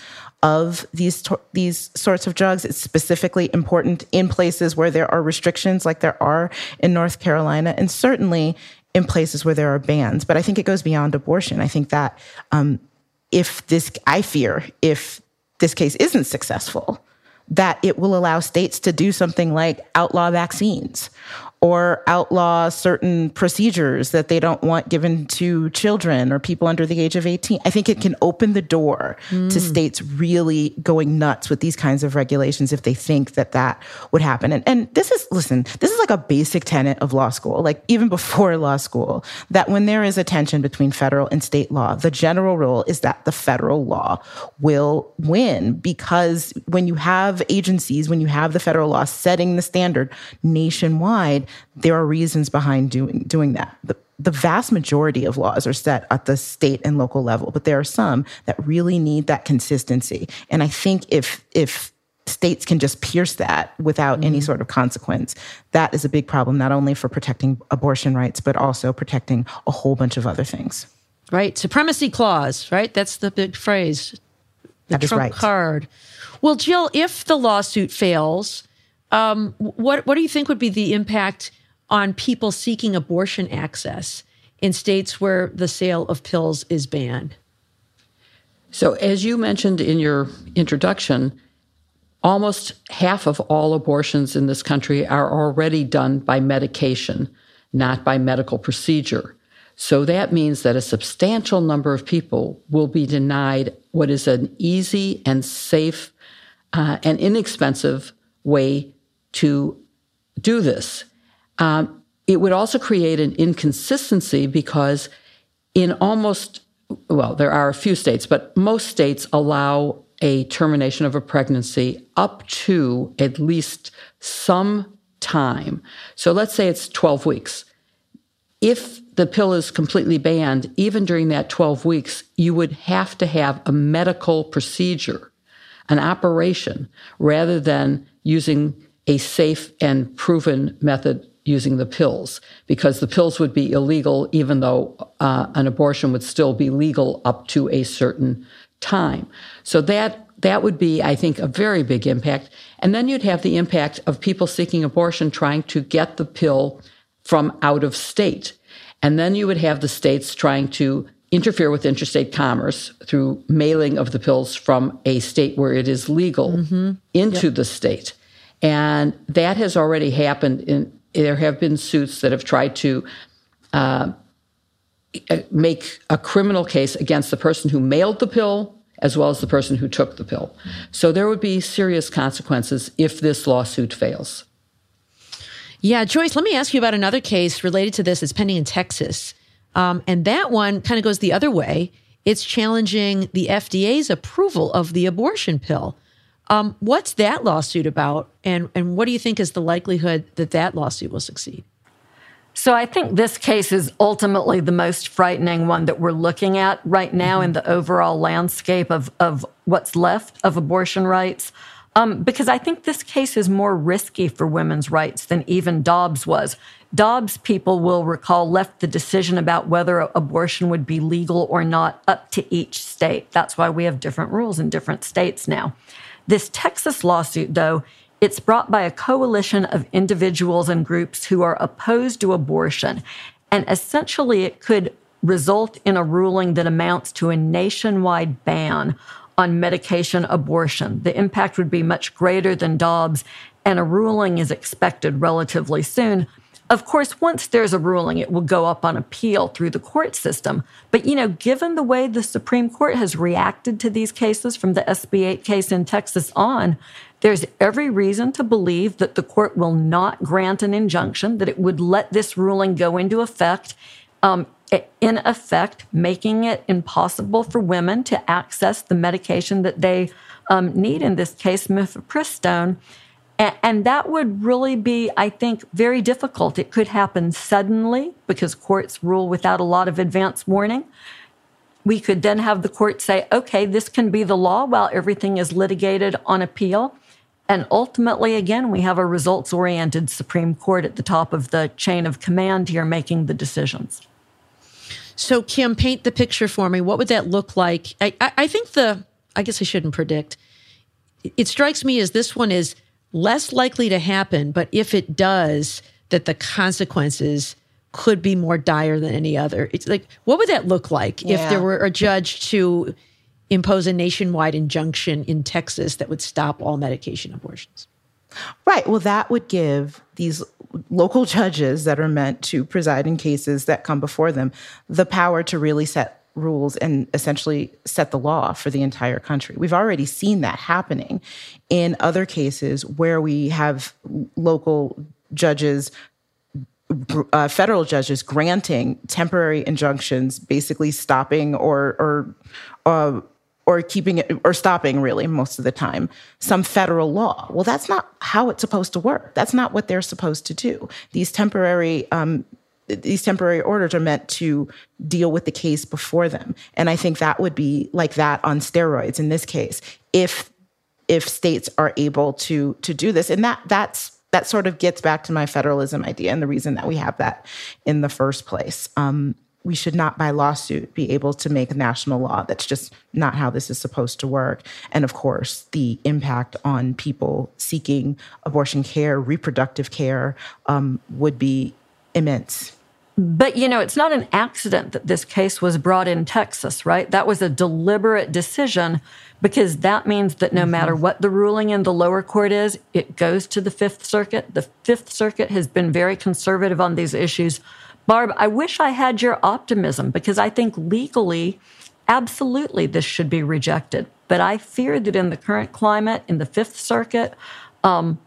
of these these sorts of drugs. It's specifically important in places where there are restrictions, like there are in North Carolina, and certainly in places where there are bans. But I think it goes beyond abortion. I think that um, if this, I fear, if this case isn't successful, that it will allow states to do something like outlaw vaccines or outlaw certain procedures that they don't want given to children or people under the age of 18. I think it can open the door mm. to states really going nuts with these kinds of regulations if they think that that would happen. And, and this is, listen, this is like a basic tenet of law school, like even before law school, that when there is a tension between federal and state law, the general rule is that the federal law will win because when you have agencies, when you have the federal law setting the standard nationwide, there are reasons behind doing doing that. The, the vast majority of laws are set at the state and local level, but there are some that really need that consistency. And I think if if states can just pierce that without mm-hmm. any sort of consequence, that is a big problem, not only for protecting abortion rights, but also protecting a whole bunch of other things. Right. Supremacy clause, right? That's the big phrase. The that is trump right. card. Well, Jill, if the lawsuit fails, um, what what do you think would be the impact on people seeking abortion access in states where the sale of pills is banned? So, as you mentioned in your introduction, almost half of all abortions in this country are already done by medication, not by medical procedure. So that means that a substantial number of people will be denied what is an easy and safe uh, and inexpensive way to do this. Um, it would also create an inconsistency because in almost, well, there are a few states, but most states allow a termination of a pregnancy up to at least some time. So let's say it's 12 weeks. If the pill is completely banned, even during that 12 weeks, you would have to have a medical procedure, an operation, rather than using a safe and proven method using the pills, because the pills would be illegal, even though uh, an abortion would still be legal up to a certain time. So that that would be, I think, a very big impact. And then you'd have the impact of people seeking abortion trying to get the pill from out of state. And then you would have the states trying to interfere with interstate commerce through mailing of the pills from a state where it is legal mm-hmm. into yep. the state. And that has already happened. In, there have been suits that have tried to uh, make a criminal case against the person who mailed the pill as well as the person who took the pill. So there would be serious consequences if this lawsuit fails. Yeah, Joyce, let me ask you about another case related to this. It's pending in Texas. Um, and that one kind of goes the other way. It's challenging the FDA's approval of the abortion pill. Um, what's that lawsuit about? And, and what do you think is the likelihood that that lawsuit will succeed? So I think this case is ultimately the most frightening one that we're looking at right now in the overall landscape of, of what's left of abortion rights. Um, because I think this case is more risky for women's rights than even Dobbs was. Dobbs, people will recall, left the decision about whether abortion would be legal or not up to each state. That's why we have different rules in different states now. This Texas lawsuit, though, it's brought by a coalition of individuals and groups who are opposed to abortion. And essentially, it could result in a ruling that amounts to a nationwide ban on medication abortion. The impact would be much greater than Dobbs, and a ruling is expected relatively soon. Of course, once there's a ruling, it will go up on appeal through the court system. But, you know, given the way the Supreme Court has reacted to these cases from the SB 8 case in Texas on, there's every reason to believe that the court will not grant an injunction, that it would let this ruling go into effect. Um, in effect, making it impossible for women to access the medication that they um, need, in this case, mifepristone. And that would really be, I think, very difficult. It could happen suddenly because courts rule without a lot of advance warning. We could then have the court say, okay, this can be the law while everything is litigated on appeal. And ultimately, again, we have a results oriented Supreme Court at the top of the chain of command here making the decisions. So, Kim, paint the picture for me. What would that look like? I, I, I think the, I guess I shouldn't predict. It strikes me as this one is less likely to happen, but if it does, that the consequences could be more dire than any other. It's like, what would that look like yeah. if there were a judge to impose a nationwide injunction in Texas that would stop all medication abortions? Right. Well, that would give these local judges that are meant to preside in cases that come before them the power to really set rules and essentially set the law for the entire country. We've already seen that happening in other cases where we have local judges uh, federal judges granting temporary injunctions, basically stopping or or uh, or keeping it or stopping really most of the time some federal law. Well, that's not how it's supposed to work. That's not what they're supposed to do. These temporary um, these temporary orders are meant to deal with the case before them, and I think that would be like that on steroids in this case if if states are able to to do this, and that that's that sort of gets back to my federalism idea and the reason that we have that in the first place. Um, we should not, by lawsuit, be able to make national law. That's just not how this is supposed to work. And of course, the impact on people seeking abortion care, reproductive care, um, would be immense. But you know, it's not an accident that this case was brought in Texas, right? That was a deliberate decision because that means that no mm-hmm. matter what the ruling in the lower court is, it goes to the Fifth Circuit. The Fifth Circuit has been very conservative on these issues. Barb, I wish I had your optimism because I think legally, absolutely, this should be rejected. But I fear that in the current climate, in the Fifth Circuit, um,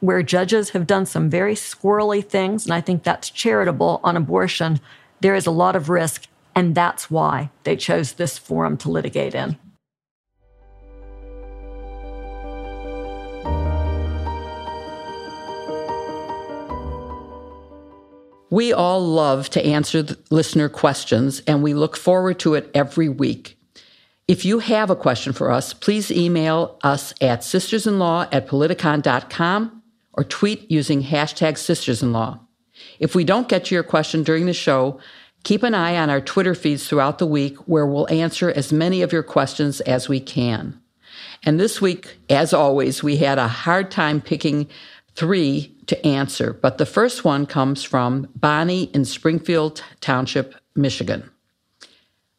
where judges have done some very squirrely things, and I think that's charitable on abortion, there is a lot of risk. And that's why they chose this forum to litigate in. We all love to answer listener questions, and we look forward to it every week. If you have a question for us, please email us at sistersinlaw at politicon.com or tweet using hashtag sistersinlaw. If we don't get to your question during the show, keep an eye on our Twitter feeds throughout the week where we'll answer as many of your questions as we can. And this week, as always, we had a hard time picking three to answer, but the first one comes from Bonnie in Springfield Township, Michigan.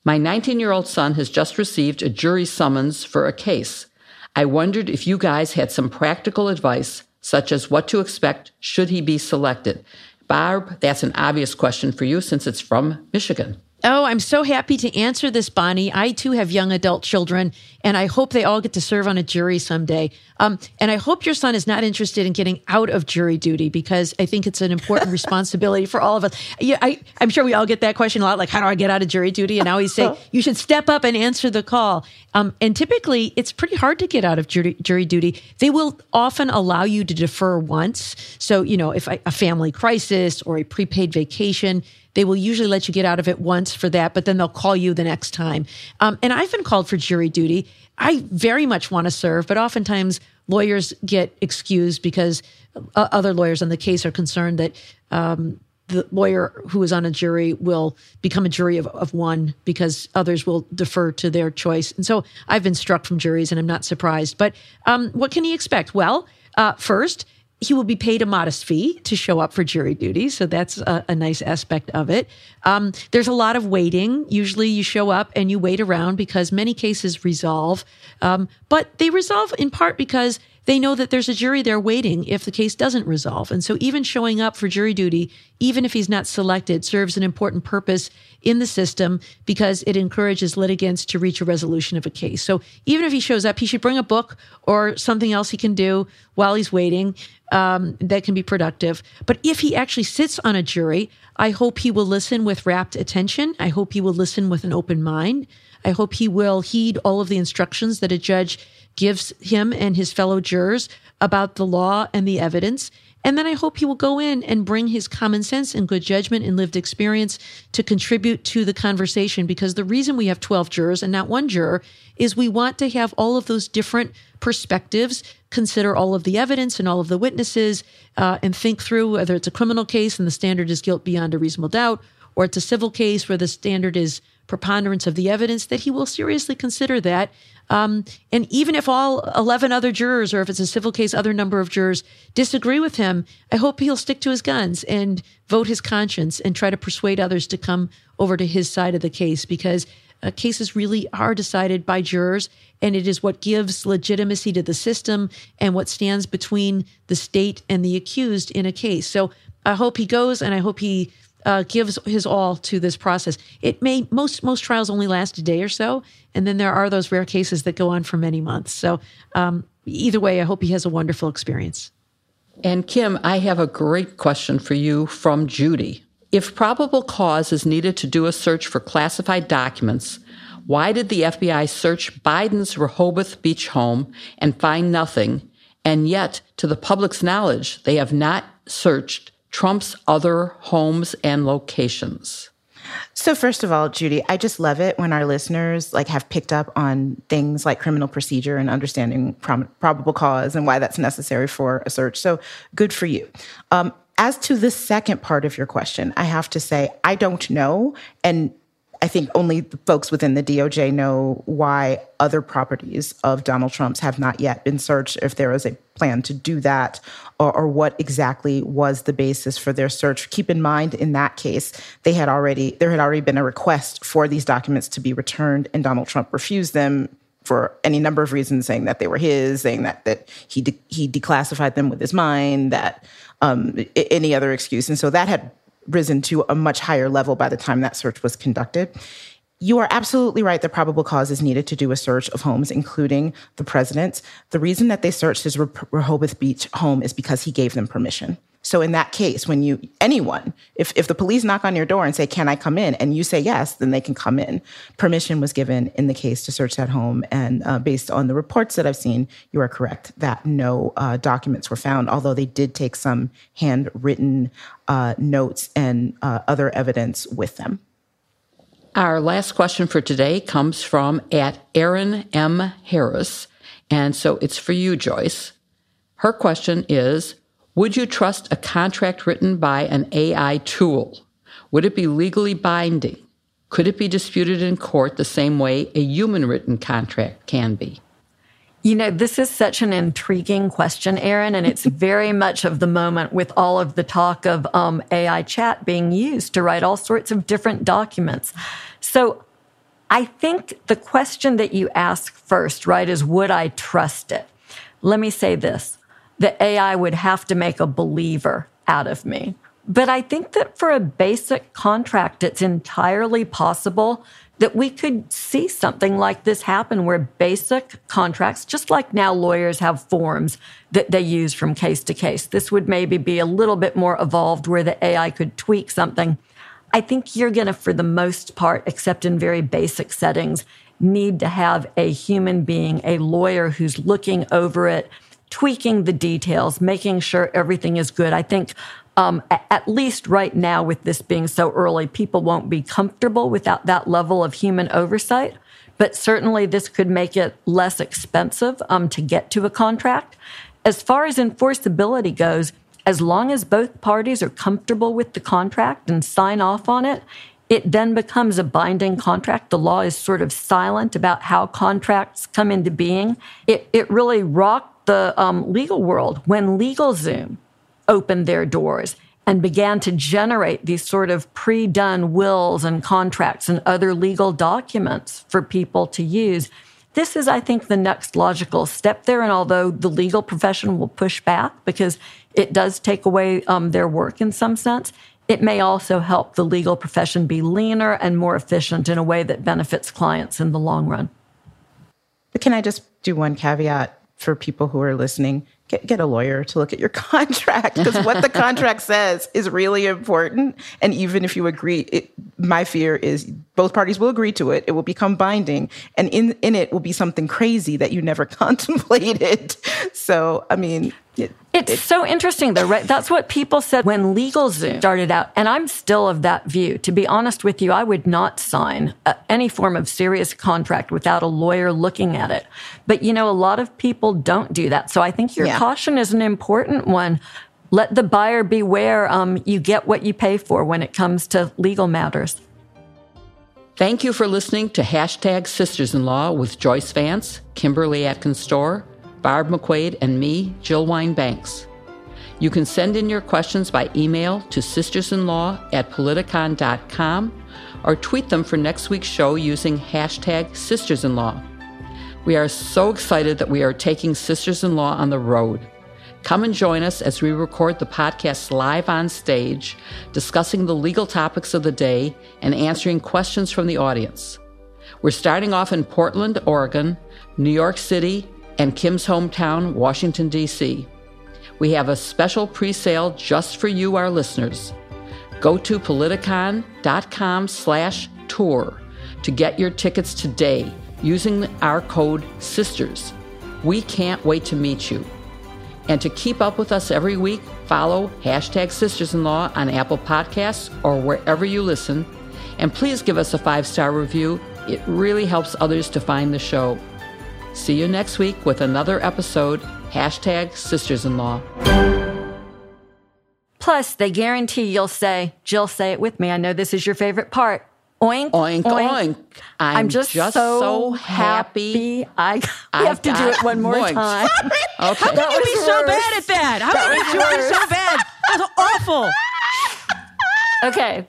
My 19 year old son has just received a jury summons for a case. I wondered if you guys had some practical advice, such as what to expect should he be selected. Barb, that's an obvious question for you since it's from Michigan. Oh, I'm so happy to answer this, Bonnie. I too have young adult children, and I hope they all get to serve on a jury someday. Um, and I hope your son is not interested in getting out of jury duty because I think it's an important [LAUGHS] responsibility for all of us. Yeah, I, am sure we all get that question a lot, like how do I get out of jury duty? And I always say [LAUGHS] you should step up and answer the call. Um, and typically, it's pretty hard to get out of jury, jury, duty. They will often allow you to defer once. So, you know, if a, a family crisis or a prepaid vacation they will usually let you get out of it once for that, but then they'll call you the next time. Um, and I've been called for jury duty. I very much want to serve, but oftentimes lawyers get excused because uh, other lawyers on the case are concerned that um, the lawyer who is on a jury will become a jury of, of one because others will defer to their choice. And so I've been struck from juries and I'm not surprised. But um, what can he expect? Well, uh, first, he will be paid a modest fee to show up for jury duty. So that's a, a nice aspect of it. Um, there's a lot of waiting. Usually you show up and you wait around because many cases resolve. Um, but they resolve in part because they know that there's a jury there waiting if the case doesn't resolve. And so even showing up for jury duty, even if he's not selected, serves an important purpose in the system because it encourages litigants to reach a resolution of a case. So even if he shows up, he should bring a book or something else he can do while he's waiting um, that can be productive. But if he actually sits on a jury, I hope he will listen with rapt attention. I hope he will listen with an open mind. I hope he will heed all of the instructions that a judge gives him and his fellow jurors about the law and the evidence. And then I hope he will go in and bring his common sense and good judgment and lived experience to contribute to the conversation. Because the reason we have 12 jurors and not one juror is we want to have all of those different perspectives, consider all of the evidence and all of the witnesses, uh, and think through whether it's a criminal case and the standard is guilt beyond a reasonable doubt, or it's a civil case where the standard is preponderance of the evidence, that he will seriously consider that um, and even if all 11 other jurors, or if it's a civil case, other number of jurors disagree with him, I hope he'll stick to his guns and vote his conscience and try to persuade others to come over to his side of the case because uh, cases really are decided by jurors, and it is what gives legitimacy to the system and what stands between the state and the accused in a case. So I hope he goes, and I hope he uh, gives his all to this process. It may most most trials only last a day or so, and then there are those rare cases that go on for many months. So um, either way, I hope he has a wonderful experience. And Kim, I have a great question for you from Judy. If probable cause is needed to do a search for classified documents, why did the FBI search Biden's Rehoboth Beach home and find nothing? And yet, to the public's knowledge, they have not searched Trump's other homes and locations. So first of all, Judy, I just love it when our listeners like have picked up on things like criminal procedure and understanding prob- probable cause and why that's necessary for a search. So good for you. Um, as to the second part of your question, I have to say I don't know, and I think only the folks within the DOJ know why other properties of Donald Trump's have not yet been searched, if there is a plan to do that, or, or, what exactly was the basis for their search. Keep in mind, in that case, they had already there had already been a request for these documents to be returned, and Donald Trump refused them for any number of reasons, saying that they were his, saying that that he de- he declassified them with his mind, that um, any other excuse, and so that had risen to a much higher level by the time that search was conducted. You are absolutely right. The probable cause is needed to do a search of homes, including the president's. The reason that they searched his Rehoboth Beach home is because he gave them permission. So in that case, when you anyone, if if the police knock on your door and say, "Can I come in?" and you say yes, then they can come in. Permission was given in the case to search that home, and uh, based on the reports that I've seen, you are correct that no uh, documents were found. Although they did take some handwritten uh, notes and uh, other evidence with them. Our last question for today comes from at Aaron M. Harris, and so it's for you, Joyce. Her question is would you trust a contract written by an AI tool? Would it be legally binding? Could it be disputed in court the same way a human written contract can be? You know, this is such an intriguing question, Aaron, and it's [LAUGHS] very much of the moment with all of the talk of um, AI chat being used to write all sorts of different documents. So I think the question that you ask first, right, is would I trust it? Let me say this the AI would have to make a believer out of me. But I think that for a basic contract, it's entirely possible that we could see something like this happen where basic contracts, just like now lawyers have forms that they use from case to case, this would maybe be a little bit more evolved where the AI could tweak something. I think you're going to, for the most part, except in very basic settings, need to have a human being, a lawyer who's looking over it tweaking the details, making sure everything is good. I think um, at least right now, with this being so early, people won't be comfortable without that level of human oversight. But certainly, this could make it less expensive um, to get to a contract. As far as enforceability goes, as long as both parties are comfortable with the contract and sign off on it, it then becomes a binding contract. The law is sort of silent about how contracts come into being. It, it really rocked the um, legal world when LegalZoom opened their doors and began to generate these sort of pre done wills and contracts and other legal documents for people to use. This is, I think, the next logical step there. And although the legal profession will push back because it does take away um, their work in some sense, it may also help the legal profession be leaner and more efficient in a way that benefits clients in the long run. But can I just do one caveat? For people who are listening, get, get a lawyer to look at your [LAUGHS] contract because what the contract says is really important. And even if you agree, it, my fear is both parties will agree to it. It will become binding. And in, in it will be something crazy that you never [LAUGHS] contemplated. So, I mean, it's it, so interesting, though, right? That's what people said when LegalZoom started out. And I'm still of that view. To be honest with you, I would not sign uh, any form of serious contract without a lawyer looking at it. But, you know, a lot of people don't do that. So I think your yeah. caution is an important one. Let the buyer beware um, you get what you pay for when it comes to legal matters. Thank you for listening to Hashtag Sisters in Law with Joyce Vance, Kimberly Atkins Stohr, Barb McQuade, and me, Jill Wine Banks. You can send in your questions by email to sistersinlaw at politicon.com or tweet them for next week's show using hashtag sistersinlaw. We are so excited that we are taking Sisters in Law on the road. Come and join us as we record the podcast live on stage, discussing the legal topics of the day and answering questions from the audience. We're starting off in Portland, Oregon, New York City, and Kim's hometown, Washington, D.C. We have a special pre sale just for you, our listeners. Go to politicon.com slash tour to get your tickets today using our code SISTERS. We can't wait to meet you. And to keep up with us every week, follow hashtag Sisters in Law on Apple Podcasts or wherever you listen. And please give us a five star review. It really helps others to find the show. See you next week with another episode. Hashtag Sisters in Law. Plus, they guarantee you'll say, Jill, say it with me. I know this is your favorite part. Oink, Oink, oink. I'm, I'm just, just so, so happy. I, [LAUGHS] we have to do it one more moist. time. Okay. How can you be was so bad at that? How can you be so bad? That's awful. Okay.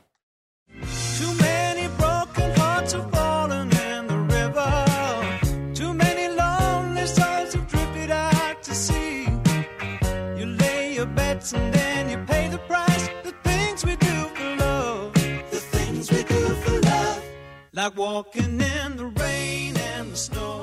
And then you pay the price. The things we do for love. The things we do for love. Like walking in the rain and the snow.